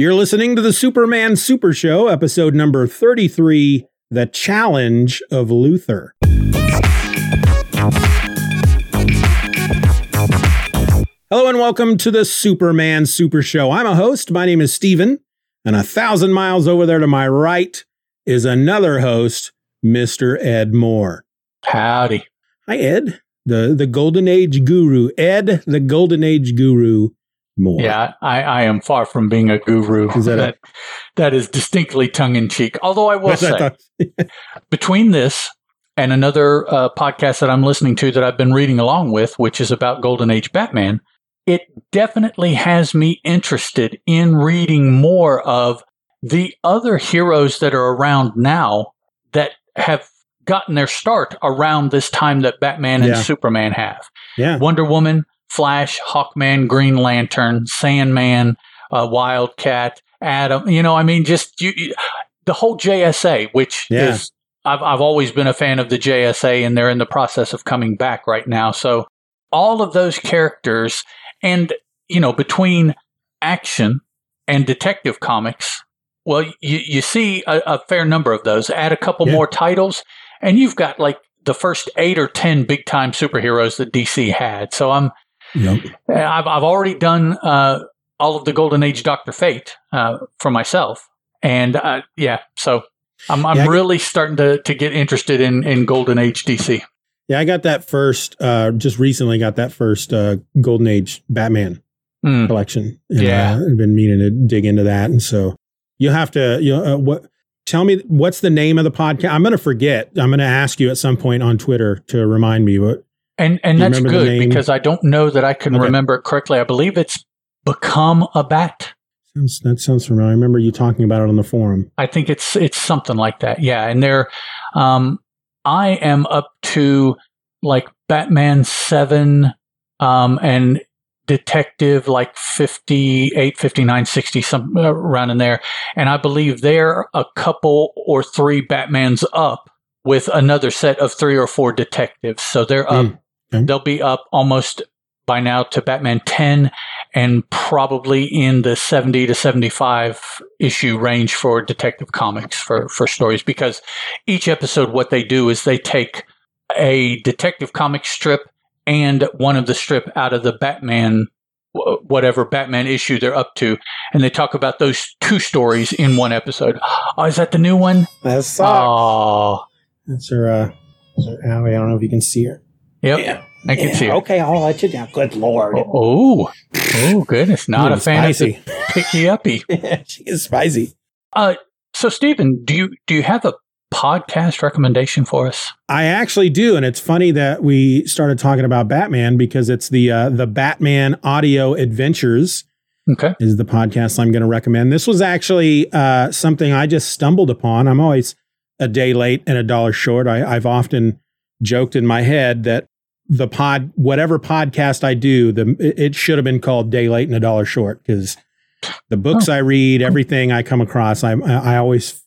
You're listening to the Superman Super Show, episode number 33 The Challenge of Luthor. Hello and welcome to the Superman Super Show. I'm a host. My name is Steven, and a thousand miles over there to my right is another host, Mr. Ed Moore. Howdy. Hi, Ed, the, the Golden Age Guru. Ed, the Golden Age Guru Moore. Yeah, I, I am far from being a guru. Is that that, that is distinctly tongue in cheek. Although I will I say, between this and another uh, podcast that I'm listening to that I've been reading along with, which is about Golden Age Batman, it definitely has me interested in reading more of the other heroes that are around now that have gotten their start around this time that Batman and Yeah. Superman have. Yeah. Wonder Woman, Flash, Hawkman, Green Lantern, Sandman, uh, Wildcat, Adam. You know, I mean, just you, you- the whole JSA, which Yeah. is I've I've always been a fan of the JSA, and they're in the process of coming back right now. So all of those characters, and you know, between action and detective comics, well, you you see a, a fair number of those. Add a couple Yeah. more titles, and you've got like the first eight or ten big time superheroes that DC had. So I'm Yep. I've I've already done uh, all of the Golden Age Doctor Fate uh, for myself, and uh, yeah, so I'm I'm Yeah, get- really starting to to get interested in in Golden Age DC. Yeah, I got that first, uh, just recently got that first uh, Golden Age Batman Mm. collection. And, Yeah. uh, I've been meaning to dig into that. And so you have to, you know, uh, what, tell me what's the name of the podcast? I'm going to forget. I'm going to ask you at some point on Twitter to remind me what. And and that's good because I don't know that I can Okay. remember it correctly. I believe it's Become a Bat. Sounds, that sounds familiar. I remember you talking about it on the forum. I think it's it's something like that. Yeah, and they're um I am up to like Batman 7 um and Detective like 58 59 60 some uh, around in there and I believe they're a couple or three Batmans up with another set of 3 or 4 detectives. So they're up Mm, okay. they'll be up almost by now to Batman 10 and probably in the 70 to 75 issue range for detective comics for, for stories because each episode what they do is they take a detective comic strip and one of the strip out of the Batman whatever Batman issue they're up to and they talk about those two stories in one episode. Oh, is that the new one? That's Oh, That's her, uh, that's her Allie. I don't know if you can see her. Yep. I can see it. Okay, I'll let you down. Good Lord. Oh, oh, goodness! Not Ooh, a fan spicy. of picky uppy. she is spicy. Uh, so Stephen, do you do you have a podcast recommendation for us? I actually do, and it's funny that we started talking about Batman because it's the uh, the Batman Audio Adventures Okay. is the podcast I'm going to recommend. This was actually uh, something I just stumbled upon. I'm always a day late and a dollar short. I, I've often joked in my head that the pod, whatever podcast I do, the it should have been called Day Late and a Dollar Short because the books I read, everything I come across, I I always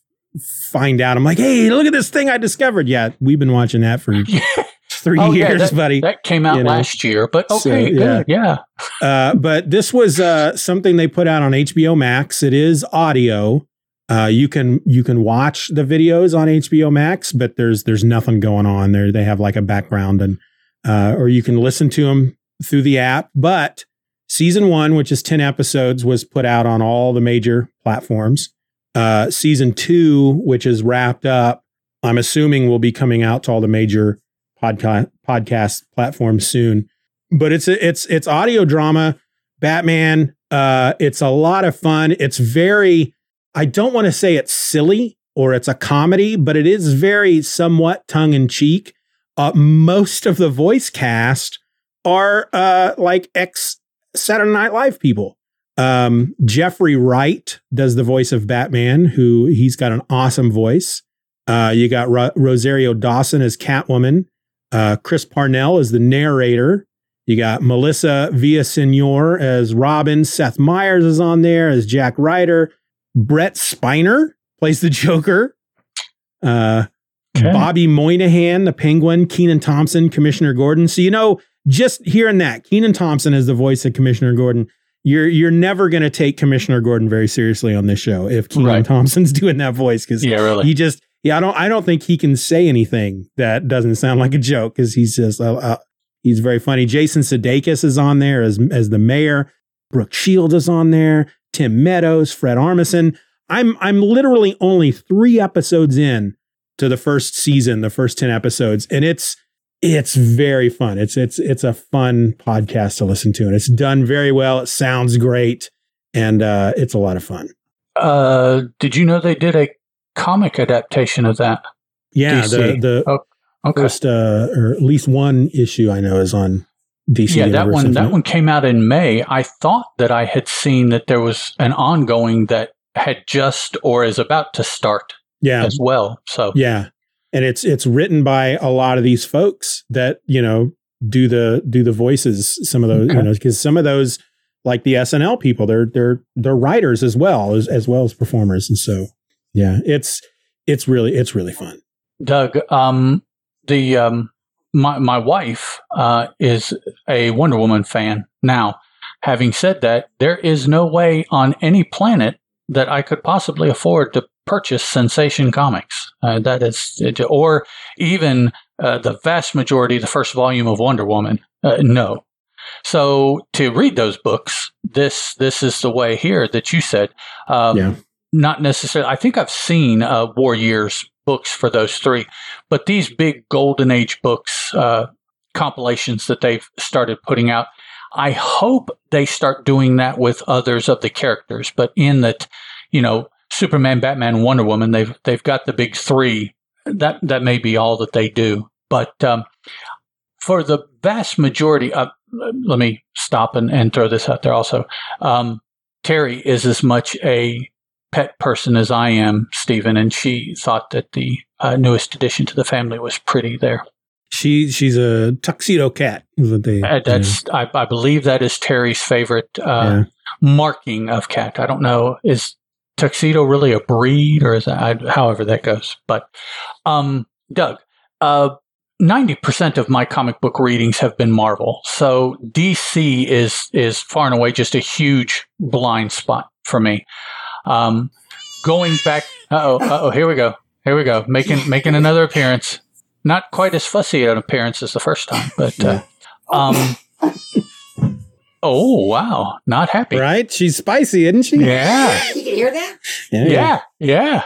find out. I'm like, hey, look at this thing I discovered. Yeah, we've been watching that for three Oh, yeah, years, buddy. That came out You know. last year, but So, okay, yeah. good, yeah. Uh, but this was uh, something they put out on HBO Max. It is audio. Uh, you can you can watch the videos on HBO Max, but there's there's nothing going on there. They have like a background, and uh, or you can listen to them through the app. But season one, which is ten episodes, was put out on all the major platforms. Uh, season two, which is wrapped up, I'm assuming will be coming out to all the major podcast podcast platforms soon but it's it's it's audio drama batman uh it's a lot of fun it's very i don't want to say it's silly or it's a comedy but it is very somewhat tongue-in-cheek uh most of the voice cast are uh like ex saturday night live people um jeffrey wright does the voice of batman who he's got an awesome voice uh you got Ro- rosario dawson as catwoman uh, Chris Parnell is the narrator. You got Melissa Villasenor as Robin. Seth Meyers is on there as Jack Ryder. Brent Spiner plays the Joker. Uh, Okay. Bobby Moynihan, the Penguin. Kenan Thompson, Commissioner Gordon. So, you know, just hearing that, Kenan Thompson is the voice of Commissioner Gordon. you're you're never going to take Commissioner Gordon very seriously on this show if Kenan Right. Thompson's doing that voice because Yeah, really. he just yeah I don't I don't think he can say anything that doesn't sound like a joke because he's just uh, uh, he's very funny. Jason Sudeikis is on there as as the mayor. Brooke Shields is on there. Tim Meadows, Fred Armisen. I'm I'm literally only three episodes in to the first season, the first ten episodes, and it's it's very fun. It's it's it's a fun podcast to listen to, and it's done very well. It sounds great, and uh, it's a lot of fun. Uh, did you know they did a comic adaptation of that? Yeah, the the Oh, Okay. first uh, or at least one issue I know is on DC. yeah, that one that one came out in May. I thought that I had seen that there was an ongoing that had just or is about to start Yeah, as well. So yeah, and it's it's written by a lot of these folks that you know do the do the voices. Some of those, Okay. you know, because some of those like the SNL people, they're they're they're writers as well as as well as performers, and so yeah, it's it's really it's really fun. Doug, um, the um, my my wife uh, is a Wonder Woman fan. Now, having said that, there is no way on any planet that I could possibly afford to purchase Sensation Comics. Uh, that is, or even uh, the vast majority of the first volume of Wonder Woman. Uh, no. So to read those books, this this is the way here that you said. Um, Yeah. Not necessarily. I think I've seen uh, War Years books for those three, but these big Golden Age books, uh, compilations that they've started putting out, I hope they start doing that with others of the characters. But in that, you know, Superman, Batman, Wonder Woman, they've they've got the big three. That that may be all that they do. But um, for the vast majority, uh, let me stop and, and throw this out there also. Um, Terry is as much a pet person as I am, Stephen, and she thought that the uh, newest addition to the family was pretty there. She she's a tuxedo cat. They Uh, that's I, I believe that is Terry's favorite uh, yeah. marking of cat. I don't know is tuxedo really a breed or is that I, however that goes. But um, Doug, uh, ninety percent of my comic book readings have been Marvel, so DC is is far and away just a huge blind spot for me. Um, going back, oh, oh, here we go, here we go, making making another appearance. Not quite as fussy an appearance as the first time, but uh, um. Oh wow! Not happy. right. She's spicy, isn't she? Yeah, You can hear that? yeah, yeah.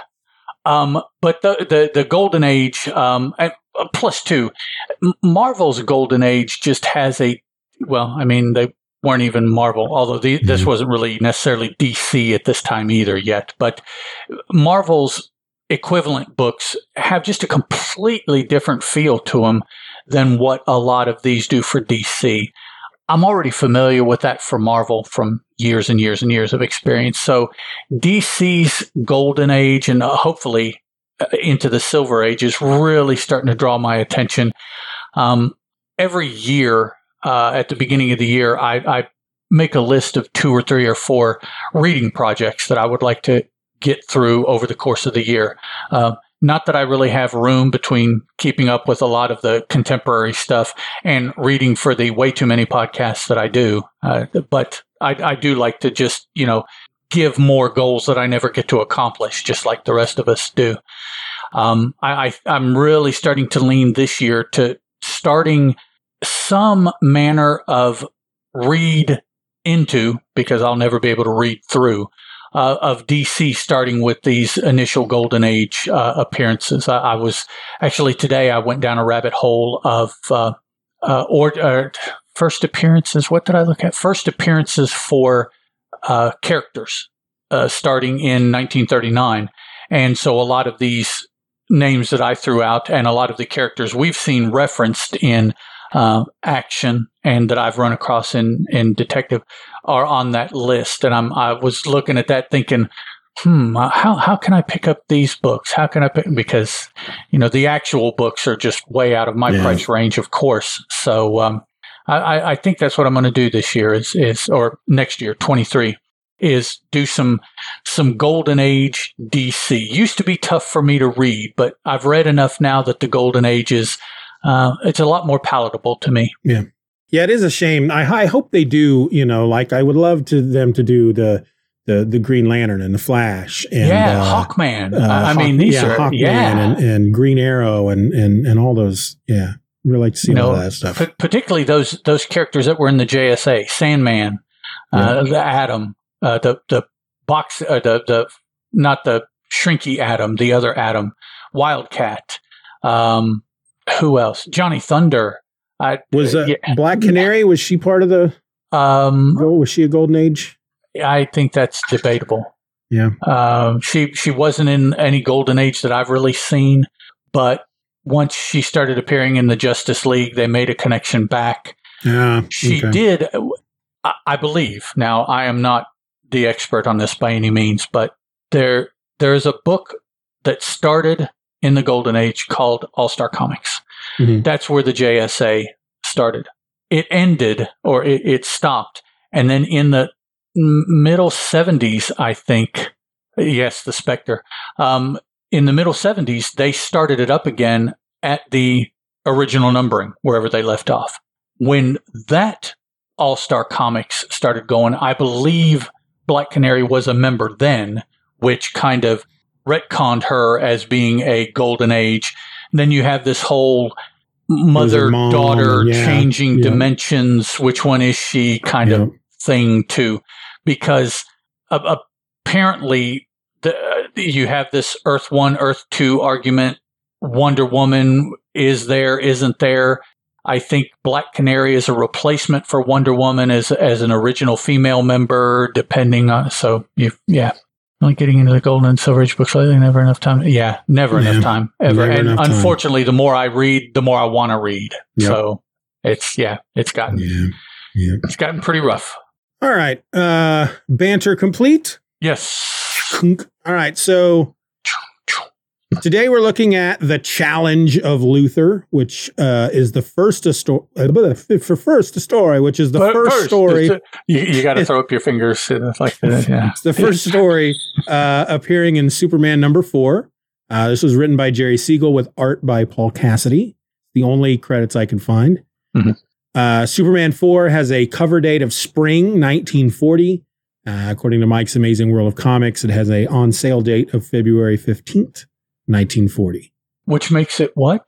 Um, but the the the golden age, um, and, uh, plus two, Marvel's golden age just has a. Well, I mean, they weren't even Marvel, although the, this Mhm. wasn't really necessarily DC at this time either yet. But Marvel's equivalent books have just a completely different feel to them than what a lot of these do for DC. I'm already familiar with that for Marvel from years and years and years of experience. So DC's golden age and uh, hopefully uh, into the silver age is really starting to draw my attention. Um, every year, uh, at the beginning of the year, I, I make a list of two or three or four reading projects that I would like to get through over the course of the year. Uh, not that I really have room between keeping up with a lot of the contemporary stuff and reading for the way too many podcasts that I do. Uh, but I, I do like to just, you know, give more goals that I never get to accomplish, just like the rest of us do. Um, I, I, I'm really starting to lean this year to starting some manner of read into, because I'll never be able to read through, uh, of DC starting with these initial Golden Age uh, appearances. I, I was actually today I went down a rabbit hole of uh, uh, or, first appearances. What did I look at? First appearances for uh, characters uh, starting in 1939, and so a lot of these names that I threw out and a lot of the characters we've seen referenced in uh, action and that I've run across in in detective are on that list. And I'm I was looking at that thinking, hmm, how how can I pick up these books? How can I pick because you know the actual books are just way out of my Yeah. price range, of course. So um, I- I, I think that's what I'm going to do this year is is or next year, 23 is do some some golden age DC. Used to be tough for me to read, but I've read enough now that the golden age is uh, it's a lot more palatable to me. Yeah, Yeah, it is a shame. I, I hope they do. You know, like I would love to them to do the the the Green Lantern and the Flash. And, yeah, uh, Hawkman. uh, I Hawk- mean, these yeah, are Hawkman yeah. and, and Green Arrow and and and all those. Yeah, really like to see all No, that stuff. P- particularly those those characters that were in the JSA, Sandman, uh, the Atom, uh, the the box, uh, the the not the Shrinky Atom, the other Atom, Wildcat. Um, who else? Johnny Thunder. I, Was uh, yeah, Black Canary? Was she part of the? um, Was she a Golden Age? I think that's debatable. Yeah. Um, she she wasn't in any golden age that I've really seen, but once she started appearing in the Justice League, they made a connection back. Yeah. She okay. did, I, I believe. Now, I am not the expert on this by any means, but there there is a book that started in the golden age called All Star Comics. Mhm. That's where the JSA started. It ended or it, it stopped, and then in the middle seventies, I think. Yes, the Spectre. Um, in the middle seventies, they started it up again at the original numbering wherever they left off when that All Star Comics started going, I believe Black Canary was a member then, which kind of retconned her as being a golden age. then you have this whole mother mom, daughter yeah, changing yeah. dimensions. Which one is she kind Yeah. of thing too? Because uh, apparently the, you have this Earth 1, Earth 2 argument. Wonder Woman is there, isn't there? I think Black Canary is a replacement for Wonder Woman as as an original female member, depending on. So you, yeah, only getting into the Golden and Silver Age books lately. Never enough time. Yeah, never Yeah, enough time ever. and enough time. unfortunately, the more I read, the more I want to read. Yep. So it's yeah, it's gotten Yeah. Yeah. it's gotten pretty rough. All right. Uh, banter complete. Yes. All right. So today we're looking at the challenge of Luthor, which uh, is the first a sto- uh, for first a story, which is the But first, story. a- you, you got to throw up your fingers like that. Yeah. It's the first story uh, appearing in Superman number four. Uh, this was written by Jerry Siegel with art by Paul Cassidy. The only credits I can find. Mhm. Uh, Superman 4 has a cover date of spring 1940. Uh, according to Mike's Amazing World of Comics, it has a on sale date of February 15th, 1940. Which makes it what?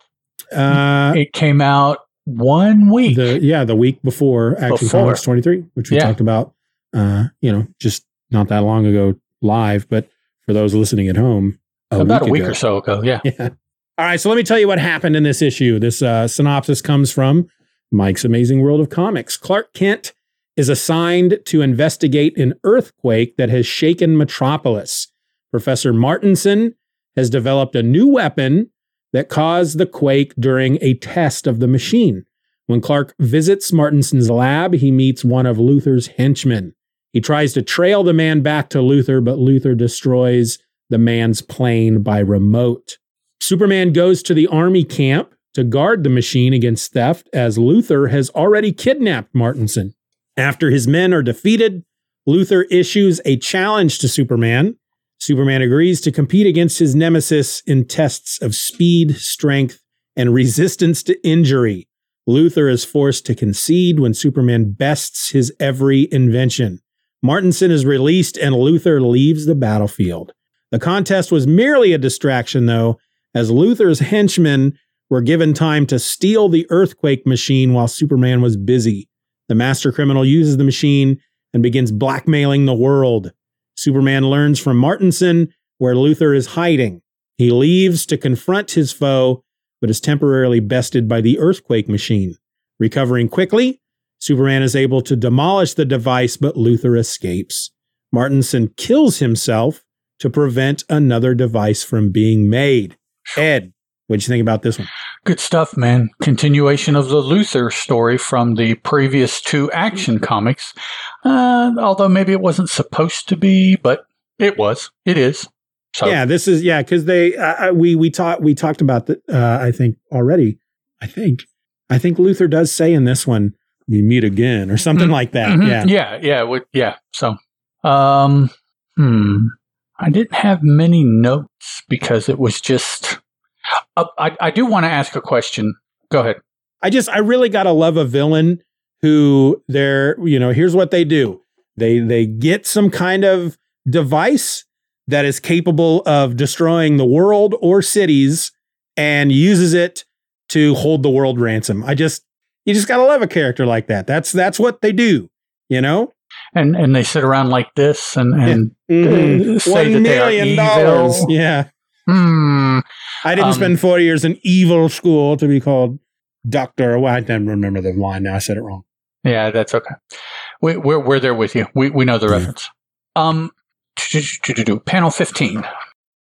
Uh, It came out one week. the yeah, the week before Action Before. Comics 23, which we Yeah. talked about uh, you know, just not that long ago live, but for those listening at home, about a week ago. or so ago. Yeah. Yeah. All right, so let me tell you what happened in this issue. This uh, synopsis comes from Mike's Amazing World of Comics. Clark Kent is assigned to investigate an earthquake that has shaken Metropolis. Professor Martinson has developed a new weapon that caused the quake during a test of the machine. When Clark visits Martinson's lab, he meets one of Luthor's henchmen. He tries to trail the man back to Luthor, but Luthor destroys the man's plane by remote. Superman goes to the army camp to guard the machine against theft as Luthor has already kidnapped Martinson. After his men are defeated, Luthor issues a challenge to Superman. Superman agrees to compete against his nemesis in tests of speed, strength, and resistance to injury. Luthor is forced to concede when Superman bests his every invention. Martinson is released and Luthor leaves the battlefield. The contest was merely a distraction, though, as Luthor's henchmen were given time to steal the earthquake machine while Superman was busy. The master criminal uses the machine and begins blackmailing the world. Superman learns from Martinson where Luthor is hiding. He leaves to confront his foe, but is temporarily bested by the earthquake machine. Recovering quickly, Superman is able to demolish the device, but Luthor escapes. Martinson kills himself to prevent another device from being made. Ed, what'd you think about this one? Good stuff, man. Continuation of the Luthor story from the previous two action comics. Uh, although maybe it wasn't supposed to be, but it was. It is. So, Yeah, this is yeah because they uh, we we talked we talked about that uh, I think already. I think I think Luthor does say in this one we meet again or something Mhm. like that. Mhm. Yeah, yeah, yeah, would- yeah. So, um, hmm, I didn't have many notes because it was just. Uh, I I do want to ask a question. Go ahead. I just I really gotta love a villain who they're, you know, here's what they do. They they get some kind of device that is capable of destroying the world or cities and uses it to hold the world ransom. I just you just got to love a character like that. That's that's what they do, you know? And and they sit around like this and and. Mhm. uh, say that they are million evil. dollars. Yeah. Hmm. I didn't Um, spend four years in evil school to be called doctor. Well, I don't remember the line now. I said it wrong. Yeah, that's okay. We, we're we're there with you. We we know the Yeah. reference. Um, panel fifteen.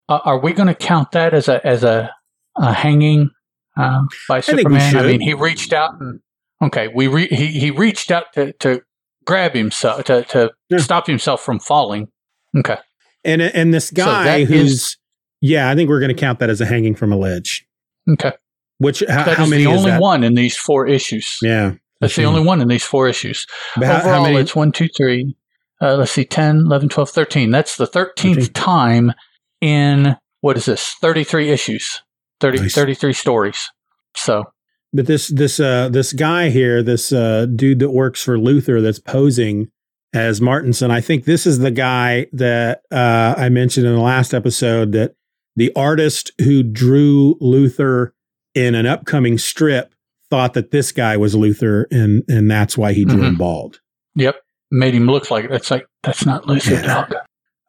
Uh, are we going to count that as a as a, a hanging uh, by we Superman? I mean, he reached out and okay, we re- he he reached out to to grab himself to to Yeah. stop himself from falling. Okay, And and this guy is- who's yeah, I think we're going to count that as a hanging from a ledge. okay. Which how, That how is many the is only one in these four issues. Yeah, That's the only one in these four issues. How, Overall, how many? it's one, two, three. uh, let's see, 10, 11, 12, 13. That's the 13th 13. time in, what is this, 33 issues, 30, Nice. 33 stories. So, But this this uh this guy here, this uh dude that works for Luthor that's posing as Martinson, I think this is the guy that uh I mentioned in the last episode that the artist who drew Luthor in an upcoming strip thought that this guy was Luthor and and that's why he drew him bald. yep, made him look like that's like, that's not Luthor, Yeah. dog.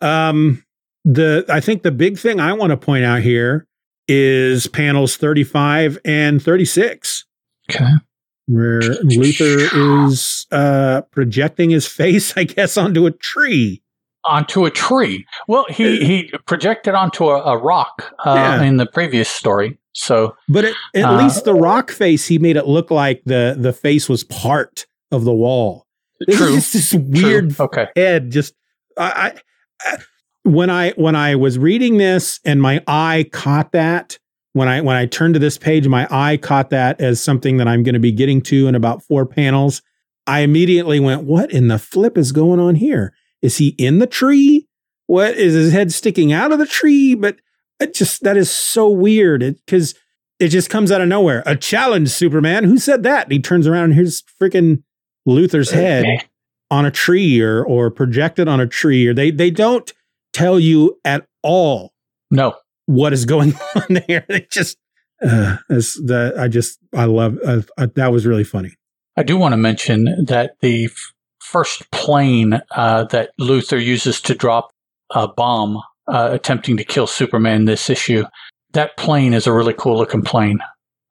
Um the I think the big thing I want to point out here is panels 35 and 36. Okay. where Luthor is uh, projecting his face, I guess, onto a tree. Onto a tree. Well, he, he projected onto a, a rock uh, Yeah. in the previous story. So, But at, at Uh, least the rock face, he made it look like the the face was part of the wall. This true. is just this true. weird Okay. head. Just I, I- when I when I was reading this and my eye caught that when I when I turned to this page, my eye caught that as something that I'm going to be getting to in about four panels. I immediately went, "What in the flip is going on here? Is he in the tree? What is his head sticking out of the tree?" But it just that is so weird because it, just comes out of nowhere. A challenge, Superman. Who said that? And he turns around and here's freaking Luthor's head on a tree or or projected on a tree or they they don't tell you at all No. what is going on there they just uh as the i just i love uh, uh, that was really funny I do want to mention that the first plane uh, that Luthor uses to drop a bomb uh, attempting to kill Superman this issue, that plane is a really cool looking plane.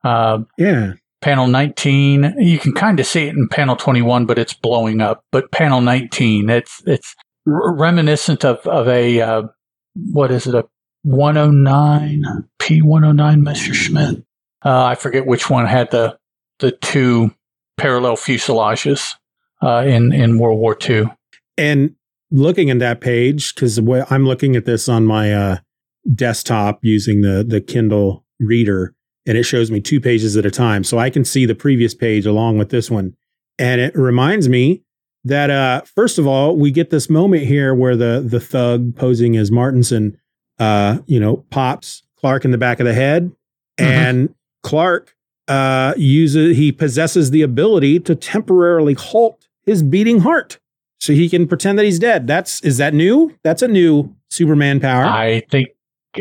Uh, yeah panel 19, you can kind of see it in panel 21, but it's blowing up. But panel 19, it's it's r- reminiscent of, of a, uh, what is it, a 109, P109 Messerschmitt. Uh, I forget which one had the the two parallel fuselages uh, in in World War II. and looking at that page because i'm looking at this on my uh desktop using the the kindle reader and it shows me two pages at a time. So i can see the previous page along with this one. And it reminds me that uh first of all we get this moment here where the the thug posing as martinson uh you know pops clark in the back of the head. And clark uh uses he possesses the ability to temporarily halt his beating heart so he can pretend that he's dead that's is that new that's a new superman power I think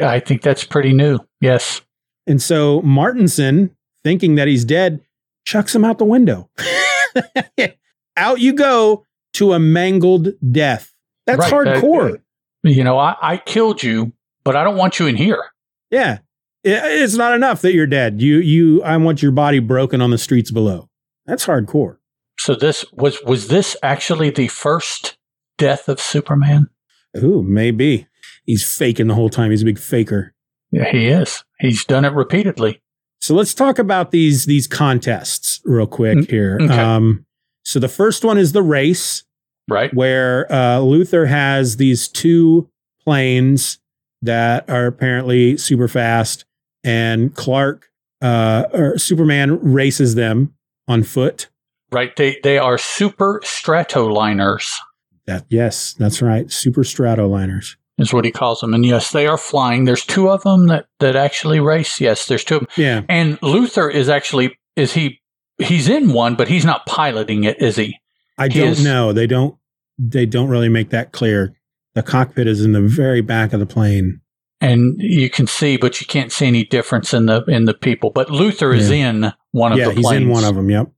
I think that's pretty new. Yes. and so martinson thinking that he's dead chucks him out the window out you go to a mangled death that's Right, that- hardcore uh, You know, I, I killed you, but I don't want you in here. Yeah. I- It's not enough that you're dead. You you I want your body broken on the streets below. That's hardcore. So this was was this actually the first death of Superman? Ooh, maybe. He's faking the whole time. He's a big faker. Yeah, he is. He's done it repeatedly. So let's talk about these these contests real quick Mm, here. okay. Um so the first one is the race Right. where uh, Luthor has these two planes that are apparently super fast, and Clark uh, or Superman races them on foot. Right. They they are super stratoliners, That yes, that's right. Super stratoliners. is what he calls them. And yes, they are flying. There's two of them that that actually race. Yes, there's two of them. Yeah. And Luthor is actually is he he's in one, but he's not piloting it, is he? I He don't is- know. They don't. They don't really make that clear. The cockpit is in the very back of the plane. And you can see, but you can't see any difference in the in the people. But Luthor is in one of yeah, the planes. he's in one of them. Yep.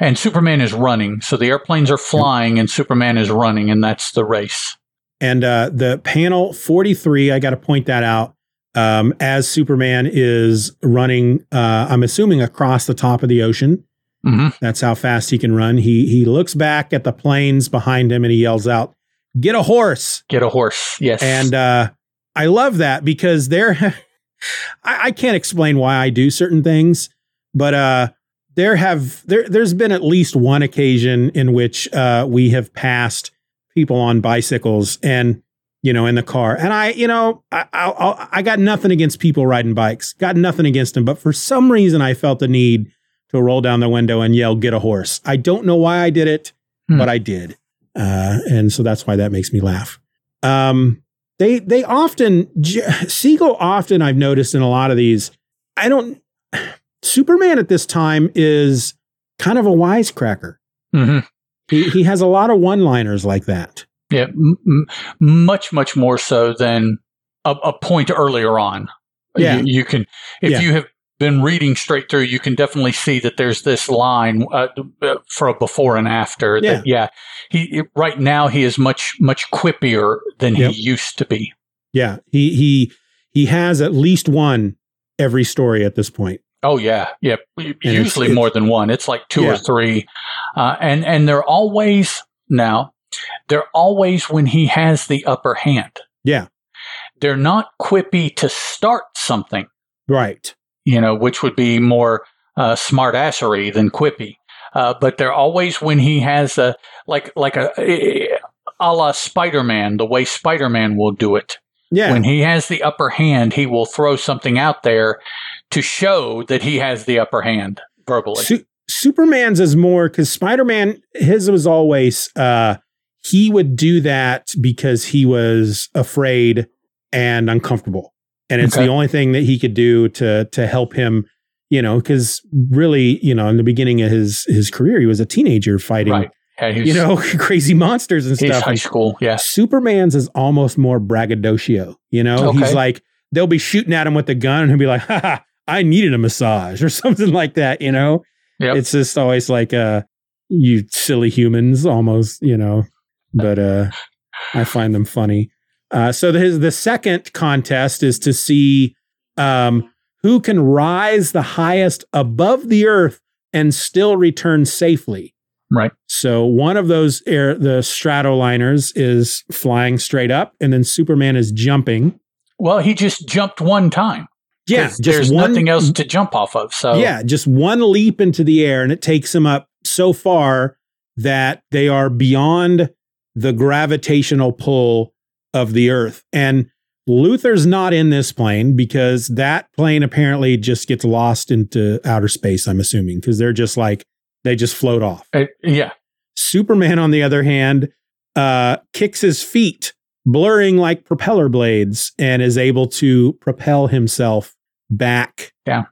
And Superman is running. So the airplanes are flying, and Superman is running, and that's the race. And uh, the panel 43, I got to point that out. Um, as Superman is running, uh, I'm assuming across the top of the ocean. hmm That's how fast he can run. He he looks back at the planes behind him and he yells out, "Get a horse!" Get a horse, yes. And uh, I love that because there, I, I can't explain why I do certain things, but uh, there have there there's been at least one occasion in which uh, we have passed people on bicycles and you know in the car, and I you know I I, I- got nothing against people riding bikes, got nothing against them, but for some reason I felt the need to roll down the window and yell, "Get a horse!" I don't know why I did it, Hmm. but I did, uh, and so that's why that makes me laugh. Um, they they often J- Siegel often I've noticed in a lot of these. I don't. Superman at this time is kind of a wisecracker. hmm He he has a lot of one liners like that. yeah, m- m- much much more so than a, a point earlier on. Yeah. you, you can if Yeah. you have been reading straight through, you can definitely see that there's this line uh, for a before and after. Yeah. That, yeah. He right now he is much much quippier than Yep. he used to be. Yeah, he he he has at least one every story at this point. Oh yeah, yeah. it's- Usually it's- more than one. It's like two Yeah. or three, uh, and and they're always now. They're always when he has the upper hand. Yeah, They're not quippy to start something, right. you know, which would be more uh, smartassery than quippy. Uh, but they're always when he has a like like a a la Spider Man, the way Spider Man will do it. Yeah, When he has the upper hand, he will throw something out there to show that he has the upper hand verbally. Su- Superman's is more because Spider Man, his was always uh, he would do that because he was afraid and uncomfortable, and it's Okay. the only thing that he could do to to help him. You know, because really, you know, in the beginning of his his career, he was a teenager fighting, Right. You know, crazy monsters and stuff. high school. Yeah. Superman's is almost more braggadocio. You know, Okay. he's like they'll be shooting at him with the gun, and he'll be like, "Ha ha, I needed a massage" or something like that. You know, Yep. it's just always like, uh, you silly humans, almost. You know, but uh, I find them funny. Uh, so the the second contest is to see um, who can rise the highest above the earth and still return safely. Right. So one of those air the Stratoliners is flying straight up, and then Superman is jumping. Well, he just jumped one time. Yeah, 'Cause there's nothing else to jump off of. So Yeah, just one leap into the air, and it takes him up so far that they are beyond the gravitational pull of the Earth. And Luthor's not in this plane because that plane apparently just gets lost into outer space. I'm assuming because they're just like they just float off. Uh, yeah. Superman, on the other hand, uh, kicks his feet, blurring like propeller blades, and is able to propel himself back Down.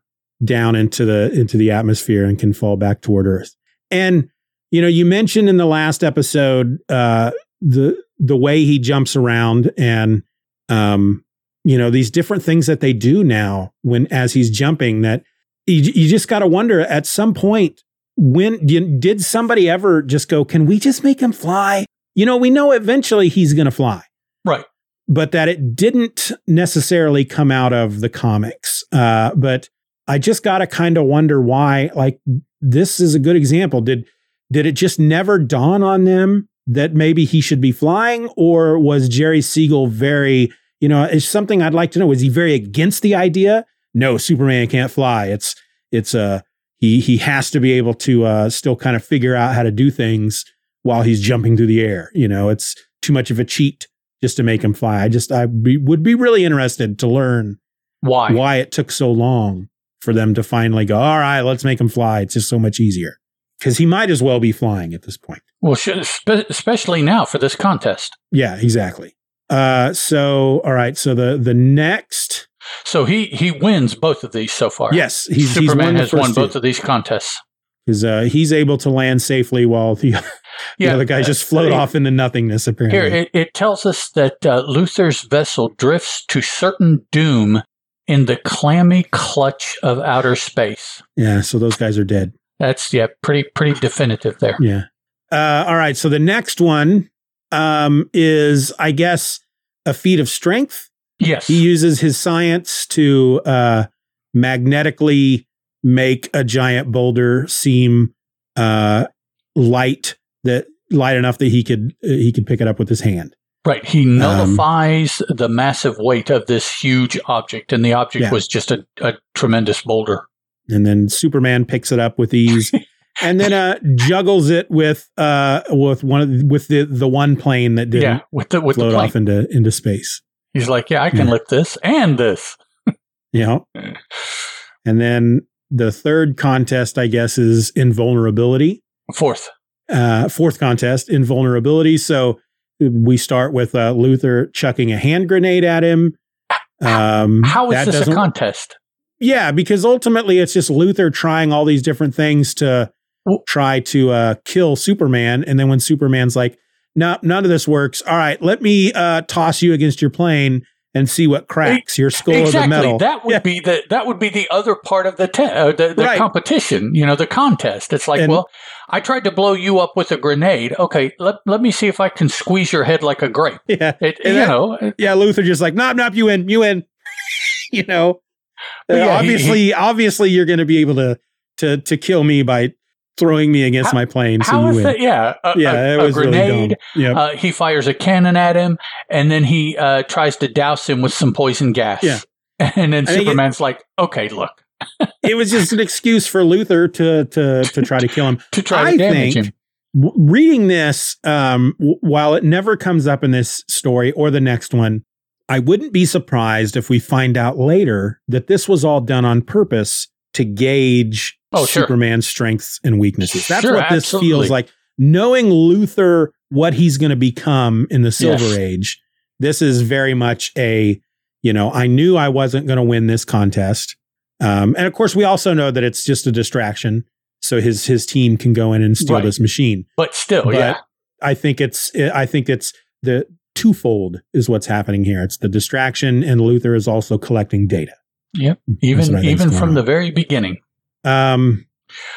down into the into the atmosphere and can fall back toward Earth. And you know, you mentioned in the last episode uh, the the way he jumps around and um, you know these different things that they do now when as he's jumping that you, you just got to wonder at some point when did somebody ever just go can we just make him fly you know we know eventually he's going to fly Right. but that it didn't necessarily come out of the comics. Uh, but i just got to kind of wonder why like this is a good example. Did did it just never dawn on them that maybe he should be flying or was jerry siegel very you know it's something i'd like to know was he very against the idea? No superman can't fly. It's it's uh he he has to be able to uh still kind of figure out how to do things while he's jumping through the air you know? It's too much of a cheat just to make him fly i just i be, would be really interested to learn Why? why it took so long for them to finally go all right let's make him fly it's just so much easier because he might as well be flying at this point Well, spe- especially now for this contest. yeah exactly uh so all right so the the next So he he wins both of these so far. yes he's, he's Superman won has won two. both of these contests. because uh, he's able to land safely while the, the Yeah, other guys uh, just float uh, off into nothingness. Apparently, Here, it, it tells us that uh, Luthor's vessel drifts to certain doom in the clammy clutch of outer space. yeah. So those guys are dead. That's yeah, pretty pretty definitive there. Yeah. Uh, all right. So the next one um, is, I guess, a feat of strength. Yes, He uses his science to uh, magnetically make a giant boulder seem uh, light that light enough that he could uh, he could pick it up with his hand. right. He nullifies the massive weight of this huge object, and the object Yeah. was just a, a tremendous boulder. and then Superman picks it up with ease, and then uh, juggles it with uh, with one of the, with the the one plane that didn't yeah, with the with the float off into into space. He's like, yeah, I can Yeah. lift this and this. Know, and then the third contest, I guess, is invulnerability. Fourth, Uh, fourth contest, invulnerability. So we start with uh, Luthor chucking a hand grenade at him. Um, how is this a contest? Yeah, because ultimately it's just Luthor trying all these different things to Well- try to uh, kill Superman, and then when Superman's like, "No, none of this works. All right, let me uh, toss you against your plane and see what cracks your skull or the exactly. metal." That would Yeah. be the that would be the other part of the te- uh, the, the Right. competition. You know, the contest. It's like, And- well, I tried to blow you up with a grenade. Okay, let let me see if I can squeeze your head like a grape. yeah, It, you that- know, it- yeah. Luthor just like, "Nop, nop, you in, you in." you know, Uh, yeah, he- obviously, obviously, you're going to be able to to to kill me by throwing me against How- my plane. So how you is win. that? Yeah, a, yeah, a, it was really grenade. dumb. Yeah, Uh, he fires a cannon at him, and then he uh, tries to douse him with some poison gas. Yeah. And then I think it- Superman's like, "Okay, look, it was just an excuse for Luthor to to to try to kill him. to try I to damage think- him." W- reading this, um, w- while it never comes up in this story or the next one, I wouldn't be surprised if we find out later that this was all done on purpose to gauge Oh, sure. Superman's strengths and weaknesses. That's Sure, what this absolutely. feels like. Knowing Luthor, what he's going to become in the Silver Yes. Age, this is very much a, you know, I knew I wasn't going to win this contest. Um, and of course, we also know that it's just a distraction. So his his team can go in and steal Right. this machine. But still, But yeah, I think it's I think it's the twofold is what's happening here. It's the distraction, and Luthor is also collecting data. Yep. Even I think's even from on. the very beginning. um,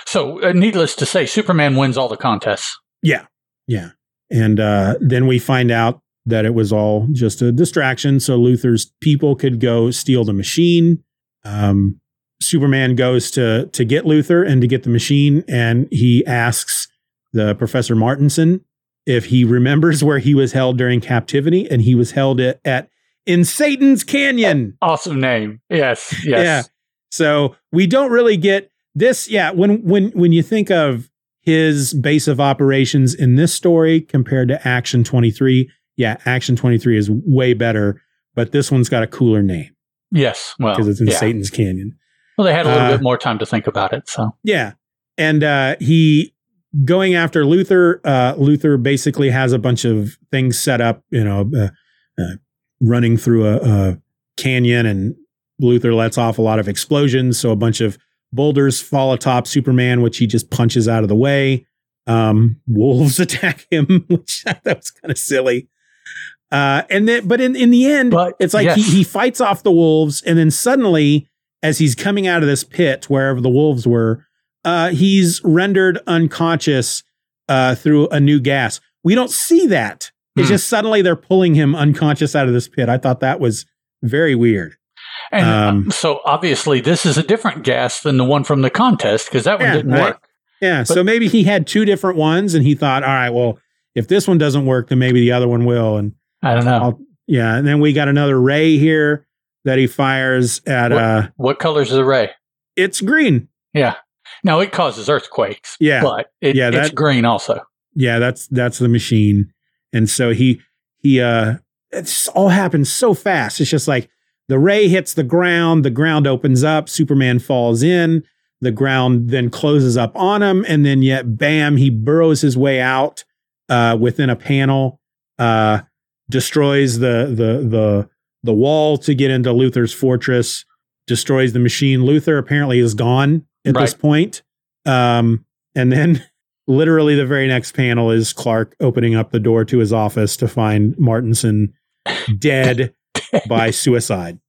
So, uh, needless to say, Superman wins all the contests. yeah, yeah, and uh, then we find out that it was all just a distraction, so Luthor's people could go steal the machine. Um, Superman goes to to get Luthor and to get the machine, and he asks the Professor Martinson if he remembers where he was held during captivity, and he was held at, at in Satan's Canyon. Awesome name. Yes. Yes. Yeah. So we don't really get this. Yeah. When when when you think of his base of operations in this story compared to Action 23, yeah, Action 23 is way better, but this one's got a cooler name Yes. Well, because it's in yeah. Satan's Canyon. Well, they had a little Uh, bit more time to think about it. So, Yeah. And uh, he going after Luthor, uh, Luthor basically has a bunch of things set up, you know, uh, uh, running through a, a canyon, and Luthor lets off a lot of explosions. So a bunch of boulders fall atop Superman, which he just punches out of the way. Um, wolves attack him, which that was kind of silly. Uh, and then, but in, in the end, But, it's like yes. he, he fights off the wolves, and then suddenly, as he's coming out of this pit, wherever the wolves were, uh, he's rendered unconscious uh, through a new gas. We don't see that. It's Hmm. just suddenly they're pulling him unconscious out of this pit. I thought that was very weird. and uh, um, so obviously this is a different gas than the one from the contest because that one Yeah, didn't right. work. Yeah. so maybe he had two different ones, and he thought, all right, well, if this one doesn't work, then maybe the other one will. And I don't know. I'll, yeah, and then we got another ray here that he fires at. What- uh what color's the ray? It's green. Yeah. Now it causes earthquakes. Yeah. But it, Yeah, it's green also. yeah that's that's the machine and so he he uh it's all happens so fast. It's just like the ray hits the ground the ground opens up superman falls in the ground then closes up on him and then yet bam he burrows his way out uh within a panel uh destroys the the the the wall to get into luthor's fortress destroys the machine. Luthor apparently is gone at this point um And then literally the very next panel is Clark opening up the door to his office to find Martinson dead by suicide.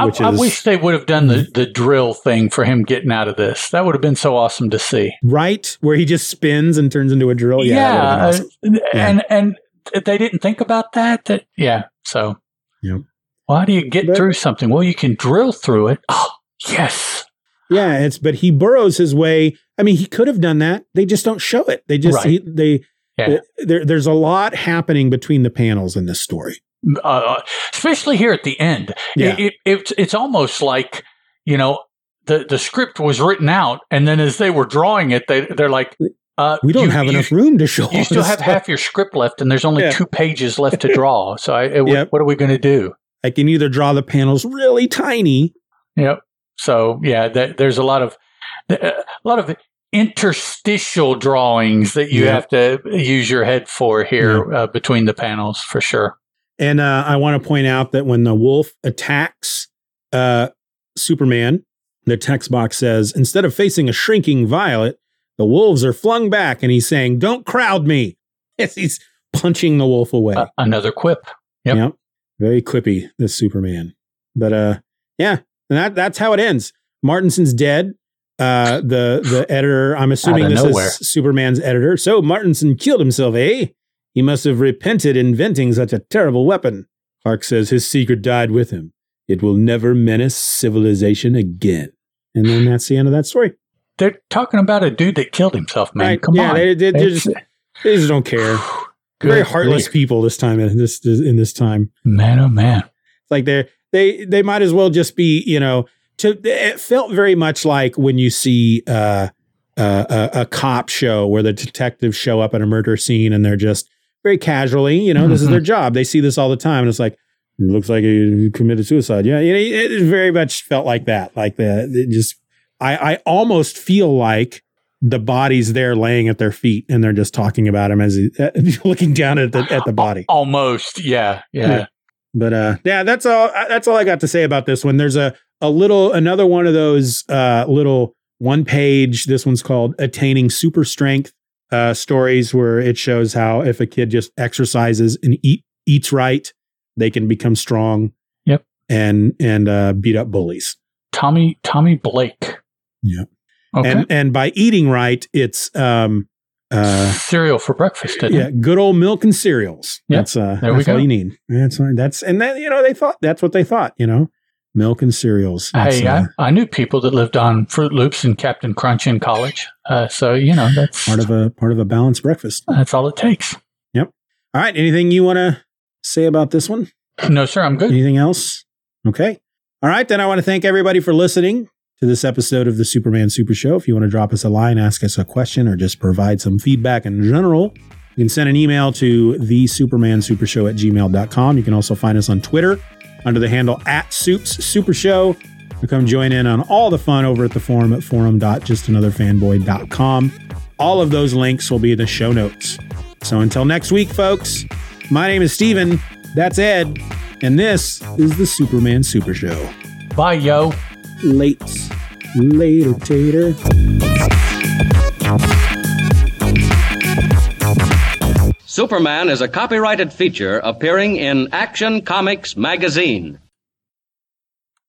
I, is- wish they would have done the, the drill thing for him getting out of this. That would have been so awesome to see. Right? Where he just spins and turns into a drill. Yeah. that awesome. uh, and and they didn't think about that. That yeah. So, Yep. how do you get But- through something? Well, you can drill through it. Oh, yes. Yeah, it's but he burrows his way. I mean, he could have done that. They just don't show it. They just Right. he, they Yeah. there, there's a lot happening between the panels in this story. uh, especially here at the end. Yeah. It, it, it's it's almost like you know the the script was written out, and then as they were drawing it, they they're like, uh, We don't you- have you- enough room to show. You still have stuff. half your script left, and there's only Yeah. two pages left to draw. So, I, uh, what- Yep. what are we going to do? I can either draw the panels really tiny. Yep. So, yeah, th- there's a lot of uh, a lot of interstitial drawings that you Yeah. have to use your head for here uh, between the panels for sure. And uh, I want to point out that when the wolf attacks uh, Superman, the text box says, instead of facing a shrinking Violet, the wolves are flung back, and he's saying, "Don't crowd me." Yes, he's punching the wolf away. Uh, another quip. Yep. Very quippy, this Superman. But uh, yeah, and that that's how it ends. Martinson's dead. Uh, the the editor, I'm assuming this nowhere. is Superman's editor. So Martinson killed himself, eh? He must have repented inventing such a terrible weapon. Clark says his secret died with him. It will never menace civilization again. And then that's the end of that story. They're talking about a dude that killed himself, man. Right. Come Yeah, on. they- they- they're just- They just don't care. Good Very heartless grief. people this time. In this in this time. Man, oh man. It's like they they they might as well just be you know to it felt very much like when you see uh, uh, a, a cop show where the detectives show up at a murder scene and they're just very casually you know this is their job they see this all the time and it's like it looks like he committed suicide yeah you know, it very much felt like that like the it just I I almost feel like the body's there laying at their feet and they're just talking about him as he, looking down at the at the body Almost. Yeah. Yeah. Yeah. But uh yeah that's all that's all i got to say about this one there's a a little another one of those uh little one page this one's called attaining super strength uh stories where it shows how if a kid just exercises and eat eats right they can become strong Yep. and and uh beat up bullies Tommy Tommy Blake. Yeah. Okay. and and by eating right it's um uh Cereal for breakfast, didn't yeah, good old milk and cereals. Yep. That's uh, There that's all you need. That's. That's and then you know they thought that's what they thought. You know, milk and cereals. That's, Hey, uh, I, I knew people that lived on Froot Loops and Captain Crunch in college. Uh, so you know that's part of a part of a balanced breakfast. that's all it takes. Yep. All right. Anything you want to say about this one? No, sir, I'm good. Anything else? Okay. All right. Then I want to thank everybody for listening to this episode of the Superman Super Show. If you want to drop us a line, ask us a question, or just provide some feedback in general, you can send an email to the Superman Super Show at gmail.com. You can also find us on Twitter under the handle at Soups Super Show. Or come join in on all the fun over at the forum at forum.justanotherfanboy.com. All of those links will be in the show notes. So until next week, folks, my name is Steven. That's Ed. And this is the Superman Super Show. Bye, yo. Late. Later, Tater. Superman is a copyrighted feature appearing in Action Comics magazine.